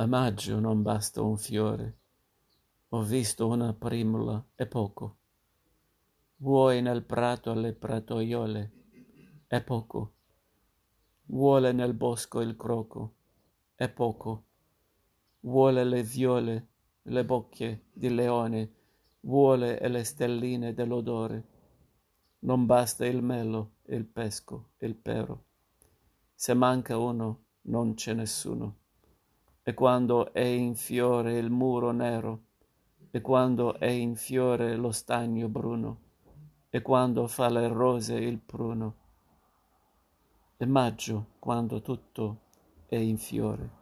A maggio non basta un fiore, ho visto una primula e poco. Vuoi nel prato le pratoiole, è poco. Vuole nel bosco il croco, è poco. Vuole le viole, le bocche di leone, vuole le stelline dell'odore. Non basta il melo, il pesco, il pero. Se manca uno, non c'è nessuno. E quando è in fiore il muro nero, e quando è in fiore lo stagno bruno, e quando fa le rose il pruno, e maggio quando tutto è in fiore.